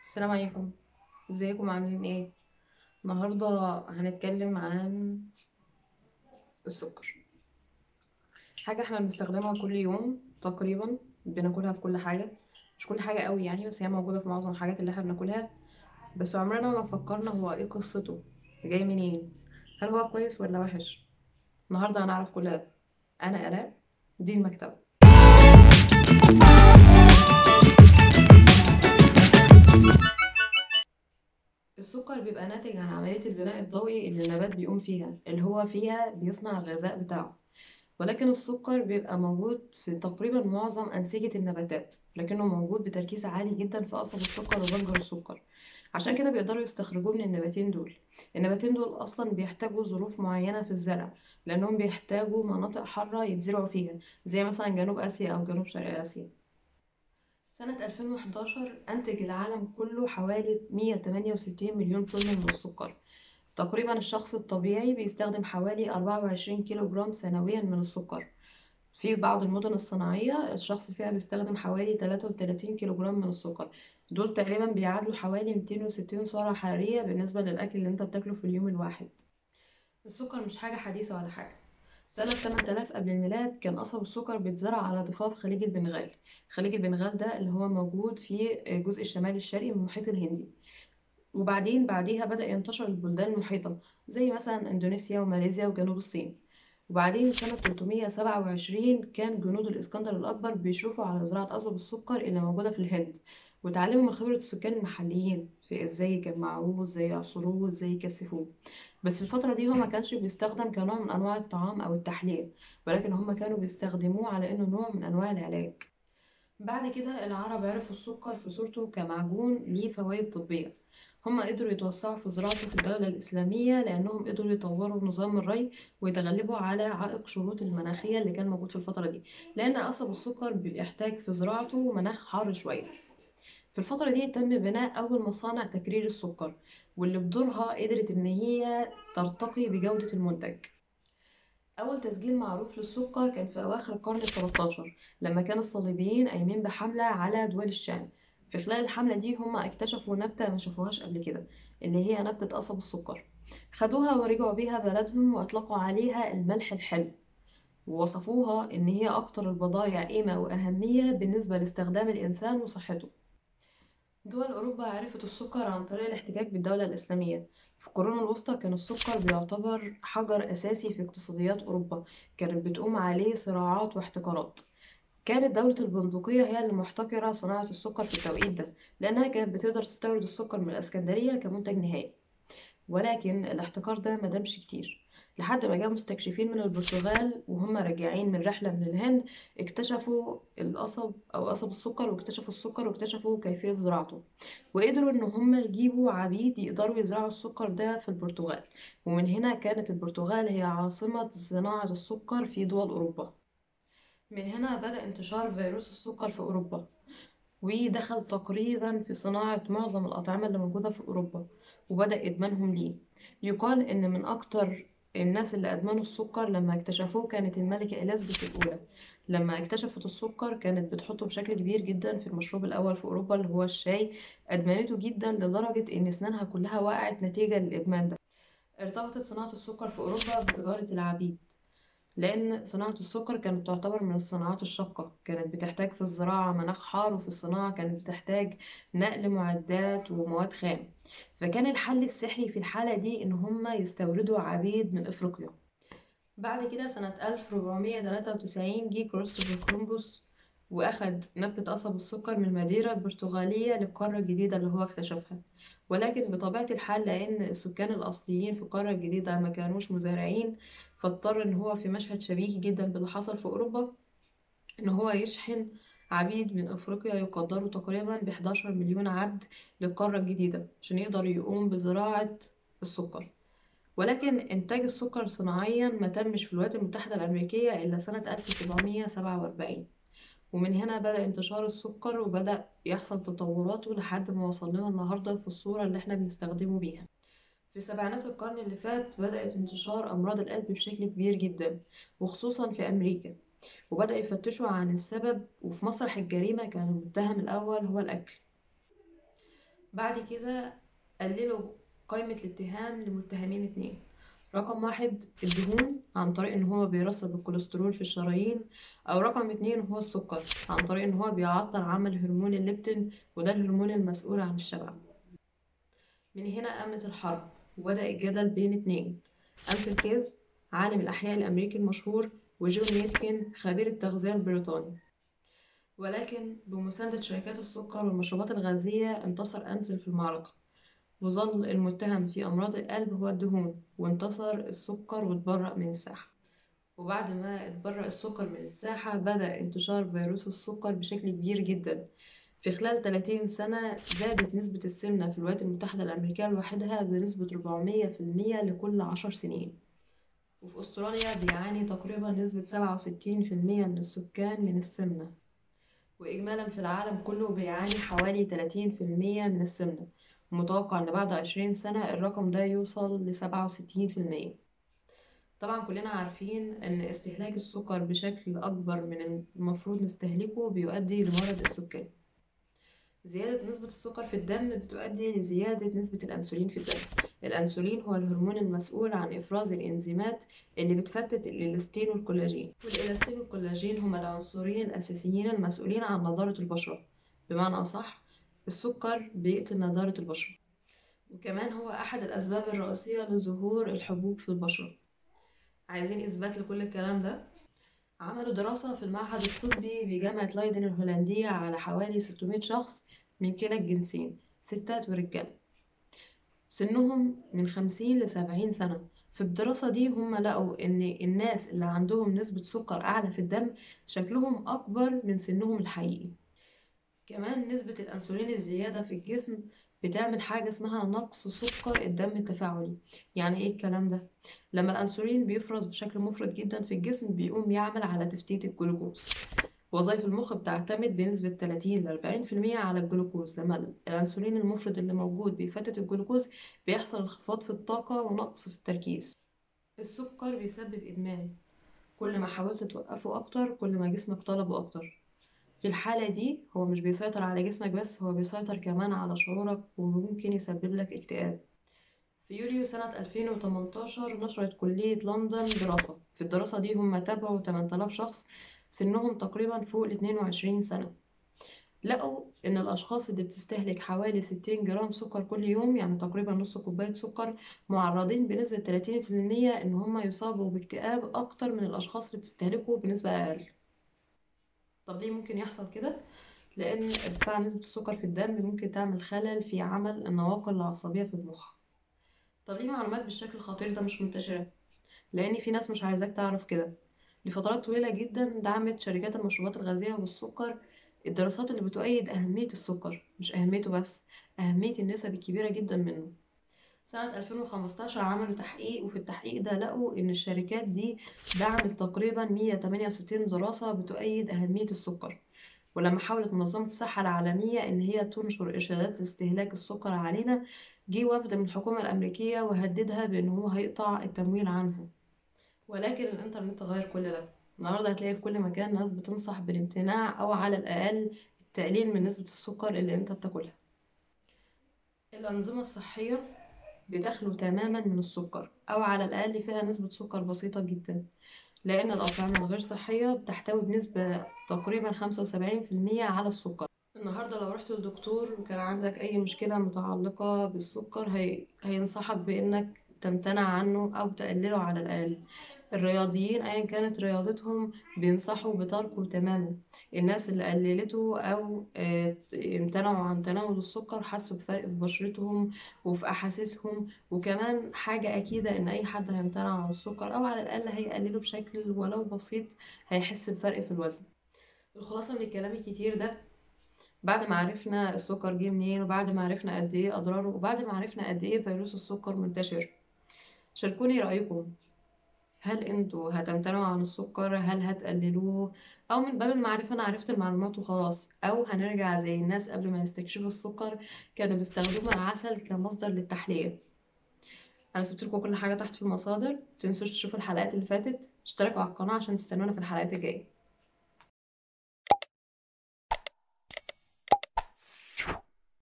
السلام عليكم. ازيكم؟ عاملين إيه؟ النهارده هنتكلم عن السكر. حاجة إحنا بنستخدمها كل يوم تقريبا بناكلها في كل حاجة. مش كل حاجة قوي يعني بس هي موجودة في معظم الحاجات اللي إحنا بناكلها. بس عمرنا ما فكرنا هو إيه قصته جاي منين هل هو كويس ولا وحش؟ النهارده هنعرف كل ده أنا ألاء دي المكتبة. السكر بيبقى ناتج عن عملية البناء الضوئي اللي النبات بيقوم فيها اللي هو فيها بيصنع الغذاء بتاعه. ولكن السكر بيبقى موجود في تقريبا معظم أنسجة النباتات لكنه موجود بتركيز عالي جدا في قصب السكر وبنجر السكر. عشان كده بيقدروا يستخرجوه من النباتين دول. النباتين دول أصلا بيحتاجوا ظروف معينة في الزرع لأنهم بيحتاجوا مناطق حارة يتزرعوا فيها زي مثلا جنوب آسيا أو جنوب شرق آسيا. سنة 2011 أنتج العالم كله حوالي 168 مليون طن من السكر. تقريبا الشخص الطبيعي بيستخدم حوالي 24 كيلو جرام سنويا من السكر. في بعض المدن الصناعية الشخص فيها بيستخدم حوالي 33 كيلو جرام من السكر. دول تقريبا بيعادلوا حوالي 260 سعرة حرارية بالنسبة للأكل اللي أنت بتاكله في اليوم الواحد. السكر مش حاجة حديثة ولا حاجة. سنة 8000 قبل الميلاد كان قصب السكر بيتزرع على ضفاف خليج البنغال. خليج البنغال ده اللي هو موجود في الجزء الشمالي الشرقي من المحيط الهندي. وبعدين بعديها بدأ ينتشر البلدان المحيطة زي مثلا إندونيسيا وماليزيا وجنوب الصين. وبعدين سنة 327 كان جنود الإسكندر الأكبر بيشرفوا على زراعة قصب السكر اللي موجودة في الهند. وتعلموا من خبرة السكان المحليين في إزاي يجمعوه وازاي يعصروه وازاي يكثفوه. بس في الفترة دي هو ما كانش بيستخدم كنوع من أنواع الطعام أو التحلية ولكن هم كانوا بيستخدموه على إنه نوع من أنواع العلاج. بعد كده العرب عرفوا السكر في صورته كمعجون ليه فوائد طبية. هم قدروا يتوسعوا في زراعته في الدولة الإسلامية لأنهم قدروا يطوروا نظام الري ويتغلبوا على عائق شروط المناخية اللي كان موجود في الفترة دي لأن قصب السكر بيحتاج في زراعته مناخ حار شوية. الفترة دي تم بناء أول مصانع تكرير السكر واللي بدورها قدرت إن هي ترتقي بجودة المنتج. أول تسجيل معروف للسكر كان في أواخر القرن التلتاشر لما كان الصليبيين قايمين بحملة على دول الشام. في خلال الحملة دي هما اكتشفوا نبتة ما شافوهاش قبل كده اللي هي نبتة قصب السكر. خدوها ورجعوا بيها بلدهم وأطلقوا عليها الملح الحلو. ووصفوها إن هي أكتر البضائع قيمة وأهمية بالنسبة لاستخدام الإنسان وصحته. دول أوروبا عرفت السكر عن طريق الاحتكاك بالدولة الإسلامية. في القرون الوسطى كان السكر بيعتبر حجر أساسي في اقتصاديات أوروبا كانت بتقوم عليه صراعات واحتكارات كانت دولة البندقية هي اللي محتكرة صناعة السكر في التوقيت ده لأنها كانت بتقدر تستورد السكر من الإسكندرية كمنتج نهائي. ولكن الاحتكار ده مدامش كتير. لحد ما جاء مستكشفين من البرتغال وهم راجعين من رحلة من الهند اكتشفوا القصب أو قصب السكر واكتشفوا السكر واكتشفوا كيفية زراعته. وقدروا إن هم يجيبوا عبيد يقدروا يزرعوا السكر ده في البرتغال. ومن هنا كانت البرتغال هي عاصمة صناعة السكر في دول أوروبا. من هنا بدأ انتشار فيروس السكر في أوروبا. ودخل تقريبا في صناعة معظم الأطعمة اللي موجودة في أوروبا وبدأ إدمانهم ليه. يقال إن من أكتر الناس اللي أدمنوا السكر لما اكتشفوه كانت الملكة إليزابيث الأولى. لما اكتشفت السكر كانت بتحطه بشكل كبير جدا في المشروب الأول في أوروبا اللي هو الشاي. أدمنته جدا لدرجة إن أسنانها كلها وقعت نتيجة للإدمان ده. ارتبطت صناعة السكر في أوروبا بتجارة العبيد. لأن صناعة السكر كانت تعتبر من الصناعات الشاقة. كانت بتحتاج في الزراعة مناخ حار وفي الصناعة كانت بتحتاج نقل معدات ومواد خام. فكان الحل السحري في الحالة دي إن هما يستوردوا عبيد من إفريقيا. بعد كده سنة 1493 جه كريستوفر كولومبوس وأخد نبتة قصب السكر من المدينة البرتغالية للقارة الجديدة اللي هو اكتشفها. ولكن بطبيعة الحال لأن السكان الأصليين في القارة الجديدة ما كانوش مزارعين فاضطر إن هو في مشهد شبيه جدا باللي حصل في أوروبا إن هو يشحن عبيد من أفريقيا يقدروا تقريبا بحداشر مليون عبد للقارة الجديدة عشان يقدر يقوم بزراعة السكر. ولكن إنتاج السكر صناعيا ما تمش في الولايات المتحدة الأمريكية إلا سنة 1747 ومن هنا بدأ انتشار السكر وبدأ يحصل تطوراته لحد ما وصل لنا النهاردة في الصورة اللي إحنا بنستخدمه بيها. في سبعينات القرن اللي فات بدأت انتشار أمراض القلب بشكل كبير جدا وخصوصا في أمريكا. وبدأ يفتشوا عن السبب وفي مسرح الجريمة كان المتهم الأول هو الأكل. بعد كده قللوا قائمة الاتهام لمتهمين اتنين. رقم واحد الدهون عن طريق إن هو بيرسب الكوليسترول في الشرايين أو رقم اتنين هو السكر عن طريق إن هو بيعطل عمل هرمون الليبتين وده الهرمون المسؤول عن الشبع. من هنا قامت الحرب وبدأ الجدل بين اتنين أنسل كيز عالم الأحياء الأمريكي المشهور وجون يودكن خبير التغذية البريطاني. ولكن بمساندة شركات السكر والمشروبات الغازية انتصر أنسل في المعركة. وظل المتهم في أمراض القلب هو الدهون وانتصر السكر واتبرأ من الساحة. وبعد ما اتبرأ السكر من الساحة بدأ انتشار فيروس السكر بشكل كبير جدا. في خلال 30 سنة زادت نسبة السمنة في الولايات المتحدة الأمريكية لوحدها بنسبة 400% لكل 10 سنين. وفي أستراليا بيعاني تقريبا نسبة 67% من السكان من السمنة. وإجمالا في العالم كله بيعاني حوالي 30% من السمنة. ومتوقع إن بعد 20 سنة الرقم ده يوصل لسبعة وستين في المية. طبعا كلنا عارفين إن استهلاك السكر بشكل أكبر من المفروض نستهلكه بيؤدي لمرض السكري. زيادة نسبة السكر في الدم بتؤدي لزيادة نسبة الأنسولين في الدم. الأنسولين هو الهرمون المسؤول عن إفراز الإنزيمات اللي بتفتت الإلاستين والكولاجين. والإلاستين والكولاجين هما العنصرين الأساسيين المسؤولين عن نضارة البشرة. بمعنى أصح السكر بيقتل نضارة البشرة وكمان هو أحد الأسباب الرئيسية لظهور الحبوب في البشرة. عايزين إثبات لكل الكلام ده؟ عملوا دراسة في المعهد الطبي بجامعة لايدن الهولندية على حوالي 600 شخص من كلا الجنسين ستات ورجال. سنهم من 50 ل 70 سنة. في الدراسة دي هم لقوا إن الناس اللي عندهم نسبة سكر أعلى في الدم شكلهم أكبر من سنهم الحقيقي. كمان نسبة الأنسولين الزيادة في الجسم بتعمل حاجة اسمها نقص سكر الدم التفاعلي. يعني إيه الكلام ده؟ لما الأنسولين بيفرز بشكل مفرط جدا في الجسم بيقوم يعمل على تفتيت الجلوكوز. وظائف المخ بتعتمد بنسبة 30 ل 40% على الجلوكوز. لما الأنسولين المفرط اللي موجود بيفتت الجلوكوز بيحصل انخفاض في الطاقة ونقص في التركيز. السكر بيسبب إدمان. كل ما حاولت توقفه أكتر كل ما جسمك طلبه أكتر. في الحالة دي هو مش بيسيطر على جسمك بس هو بيسيطر كمان على شعورك وممكن يسبب لك اكتئاب. في يوليو سنة 2018 نشرت كلية لندن دراسة. في الدراسة دي هم تابعوا 8000 شخص سنهم تقريبا فوق ال 22 سنة. لقوا إن الأشخاص اللي بتستهلك حوالي 60 جرام سكر كل يوم يعني تقريبا نص كوباية سكر معرضين بنسبة 30% إن هم يصابوا باكتئاب أكتر من الأشخاص اللي بتستهلكه بنسبة أقل. طب ليه ممكن يحصل كده؟ لأن ارتفاع نسبة السكر في الدم ممكن تعمل خلل في عمل النواقل العصبية في المخ طب ليه معلومات بالشكل الخطير ده مش منتشرة؟ لأن في ناس مش عايزاك تعرف كده لفترات طويلة جدا دعمت شركات المشروبات الغازية والسكر الدراسات اللي بتؤيد أهمية السكر مش أهميته بس أهمية النسب الكبيرة جدا منه سنة 2015 عملوا تحقيق وفي التحقيق ده لقوا إن الشركات دي دعمت تقريبا 168 دراسة بتؤيد أهمية السكر. ولما حاولت منظمة الصحة العالمية إن هي تنشر إرشادات استهلاك السكر علينا جه وفد من الحكومة الأمريكية وهددها بإن هو هيقطع التمويل عنها. ولكن الإنترنت غير كل ده. النهاردة هتلاقي في كل مكان ناس بتنصح بالامتناع أو على الأقل التقليل من نسبة السكر اللي أنت بتاكلها. الأنظمة الصحية بتخلو تماما من السكر أو على الأقل فيها نسبة سكر بسيطة جدا لأن الأطعمة الغير صحية بتحتوي بنسبة تقريبا خمسة وسبعين في المية على السكر. النهاردة لو رحت للدكتور وكان عندك أي مشكلة متعلقة بالسكر هي... هينصحك بإنك تمتنع عنه أو تقلله على الأقل. الرياضيين أيا كانت رياضتهم بينصحوا بتركه تماما. الناس اللي قللته أو آه، امتنعوا عن تناول السكر حسوا بفرق في بشرتهم وفي أحاسيسهم. وكمان حاجة أكيدة إن أي حد هيمتنع عن السكر أو على الأقل هيقلله بشكل ولو بسيط هيحس بفرق في الوزن. الخلاصة من الكلام الكتير ده بعد ما عرفنا السكر جه منين وبعد ما عرفنا قد إيه أضراره وبعد ما عرفنا قد إيه فيروس السكر منتشر شاركوني رأيكم. هل أنتوا هتمتنعوا عن السكر؟ هل هتقللوه؟ أو من باب المعرفة أنا عرفت المعلومات وخلاص. أو هنرجع زي الناس قبل ما يستكشفوا السكر كانوا بيستخدموا العسل كمصدر للتحلية. أنا سبت لكم كل حاجة تحت في المصادر. متنسوش تشوفوا الحلقات اللي فاتت. اشتركوا على القناة عشان تستنونا في الحلقات الجاية.